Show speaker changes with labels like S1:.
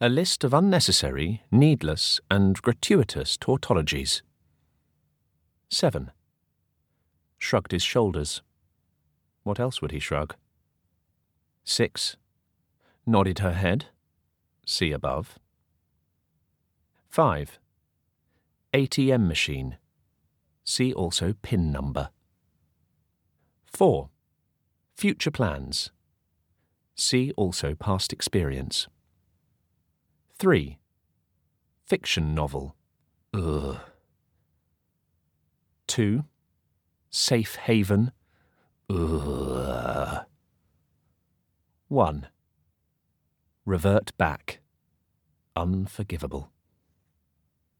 S1: A list of unnecessary, needless, and gratuitous tautologies. 7. Shrugged his shoulders. What else would he shrug? 6. Nodded her head. See above. 5. ATM machine. See also PIN number. 4. Future plans. See also past experience. 3. Fiction novel. Ugh. 2. Safe haven. Ugh. 1. Revert back. Unforgivable.